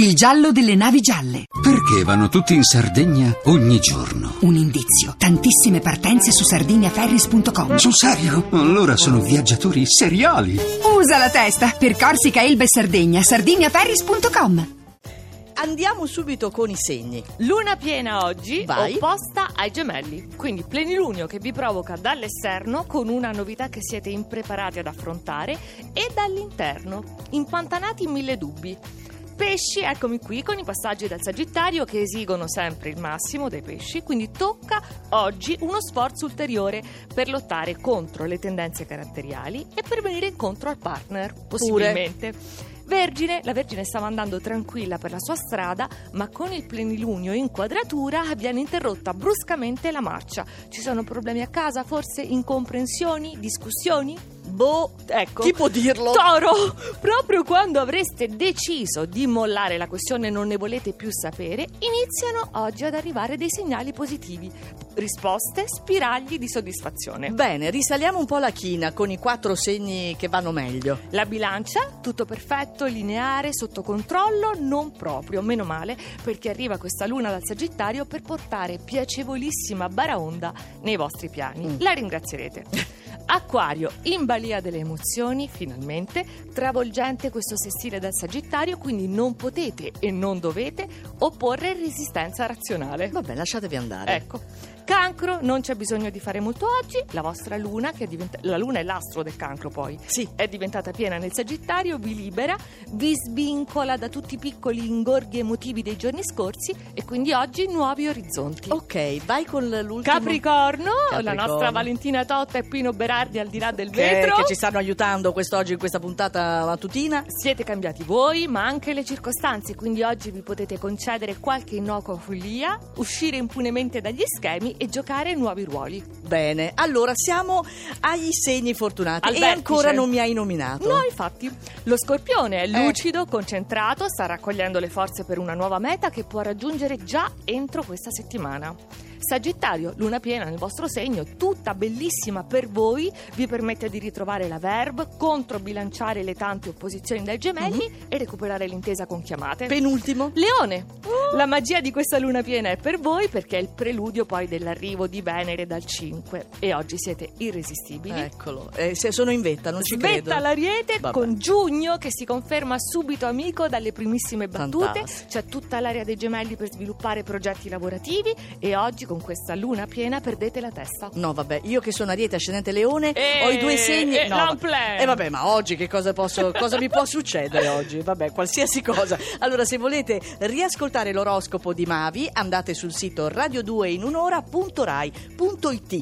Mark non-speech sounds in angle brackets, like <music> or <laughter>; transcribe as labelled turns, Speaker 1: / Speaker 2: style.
Speaker 1: Il giallo delle navi gialle.
Speaker 2: Perché vanno tutti in Sardegna ogni giorno?
Speaker 1: Un indizio. Tantissime partenze su sardiniaferris.com.
Speaker 2: Sul serio? Allora sono viaggiatori seriali.
Speaker 1: Usa la testa. Per Corsica, Elba e Sardegna. sardiniaferris.com.
Speaker 3: Andiamo subito con i segni.
Speaker 4: Luna piena oggi,
Speaker 3: Vai.
Speaker 4: opposta ai gemelli. Quindi plenilunio che vi provoca dall'esterno con una novità che siete impreparati ad affrontare e dall'interno, impantanati in mille dubbi. Pesci, eccomi qui con i passaggi del Sagittario che esigono sempre il massimo dei pesci, quindi tocca oggi uno sforzo ulteriore per lottare contro le tendenze caratteriali e per venire incontro al partner, possibilmente. Vergine, la Vergine stava andando tranquilla per la sua strada, ma con il plenilunio in quadratura viene interrotta bruscamente la marcia. Ci sono problemi a casa, forse incomprensioni, discussioni? Boh, ecco.
Speaker 3: Chi può dirlo?
Speaker 4: Toro, <laughs> proprio quando avreste deciso di mollare la questione e non ne volete più sapere, iniziano oggi ad arrivare dei segnali positivi. Risposte, spiragli di soddisfazione.
Speaker 3: Bene, risaliamo un po' la china con i quattro segni che vanno meglio.
Speaker 4: La bilancia, tutto perfetto, lineare, sotto controllo, non proprio, meno male, perché arriva questa luna dal Sagittario per portare piacevolissima baraonda nei vostri piani.
Speaker 3: Mm.
Speaker 4: La ringrazierete. <laughs> Acquario, in balia delle emozioni, finalmente, travolgente questo sestile dal Sagittario, quindi non potete e non dovete opporre resistenza razionale.
Speaker 3: Vabbè, lasciatevi andare.
Speaker 4: Ecco. Cancro, non c'è bisogno di fare molto oggi. La vostra luna, che è diventa- la luna è l'astro del cancro poi,
Speaker 3: Sì.
Speaker 4: è diventata piena nel Sagittario, vi libera, vi svincola da tutti i piccoli ingorghi emotivi dei giorni scorsi e quindi oggi nuovi orizzonti.
Speaker 3: Ok, vai con l'ultimo.
Speaker 4: Capricorno, la
Speaker 3: Capricorno.
Speaker 4: nostra Valentina Totta e Pino Berardi al di là del
Speaker 3: Che,
Speaker 4: vetro.
Speaker 3: che ci stanno aiutando quest'oggi in questa puntata mattutina.
Speaker 4: Siete cambiati voi, ma anche le circostanze, quindi oggi vi potete concedere qualche innocua follia, uscire impunemente dagli schemi e giocare nuovi ruoli.
Speaker 3: Bene, allora siamo agli segni fortunati.
Speaker 4: Al
Speaker 3: e
Speaker 4: vertice.
Speaker 3: ancora non mi hai nominato.
Speaker 4: No, infatti, lo scorpione è
Speaker 3: Eh.
Speaker 4: lucido, concentrato, sta raccogliendo le forze per una nuova meta che può raggiungere già entro questa settimana. Sagittario, luna piena nel vostro segno, tutta bellissima per voi, vi permette di ritrovare la verb, controbilanciare le tante opposizioni dai gemelli
Speaker 3: Mhm.
Speaker 4: e recuperare l'intesa con chiamate.
Speaker 3: Penultimo.
Speaker 4: Leone, la magia di questa luna piena è per voi perché è il preludio poi dell'arrivo di Venere dal 5 e oggi siete irresistibili.
Speaker 3: Eccolo, eh, se sono in vetta, non ci credo.
Speaker 4: Svetta l'ariete
Speaker 3: Vabbè.
Speaker 4: con Giugno che si conferma subito amico dalle primissime battute.
Speaker 3: Fantastico.
Speaker 4: C'è tutta l'area dei gemelli per sviluppare progetti lavorativi e oggi con questa luna piena perdete la testa.
Speaker 3: No, vabbè, io che sono Ariete ascendente Leone,
Speaker 4: Eh,
Speaker 3: ho i due segni.
Speaker 4: eh,
Speaker 3: no. E vabbè, ma oggi che cosa posso cosa mi può succedere oggi? Vabbè, qualsiasi cosa. Allora, se volete riascoltare l'oroscopo di Mavi, andate sul sito radio2inunora.rai.it.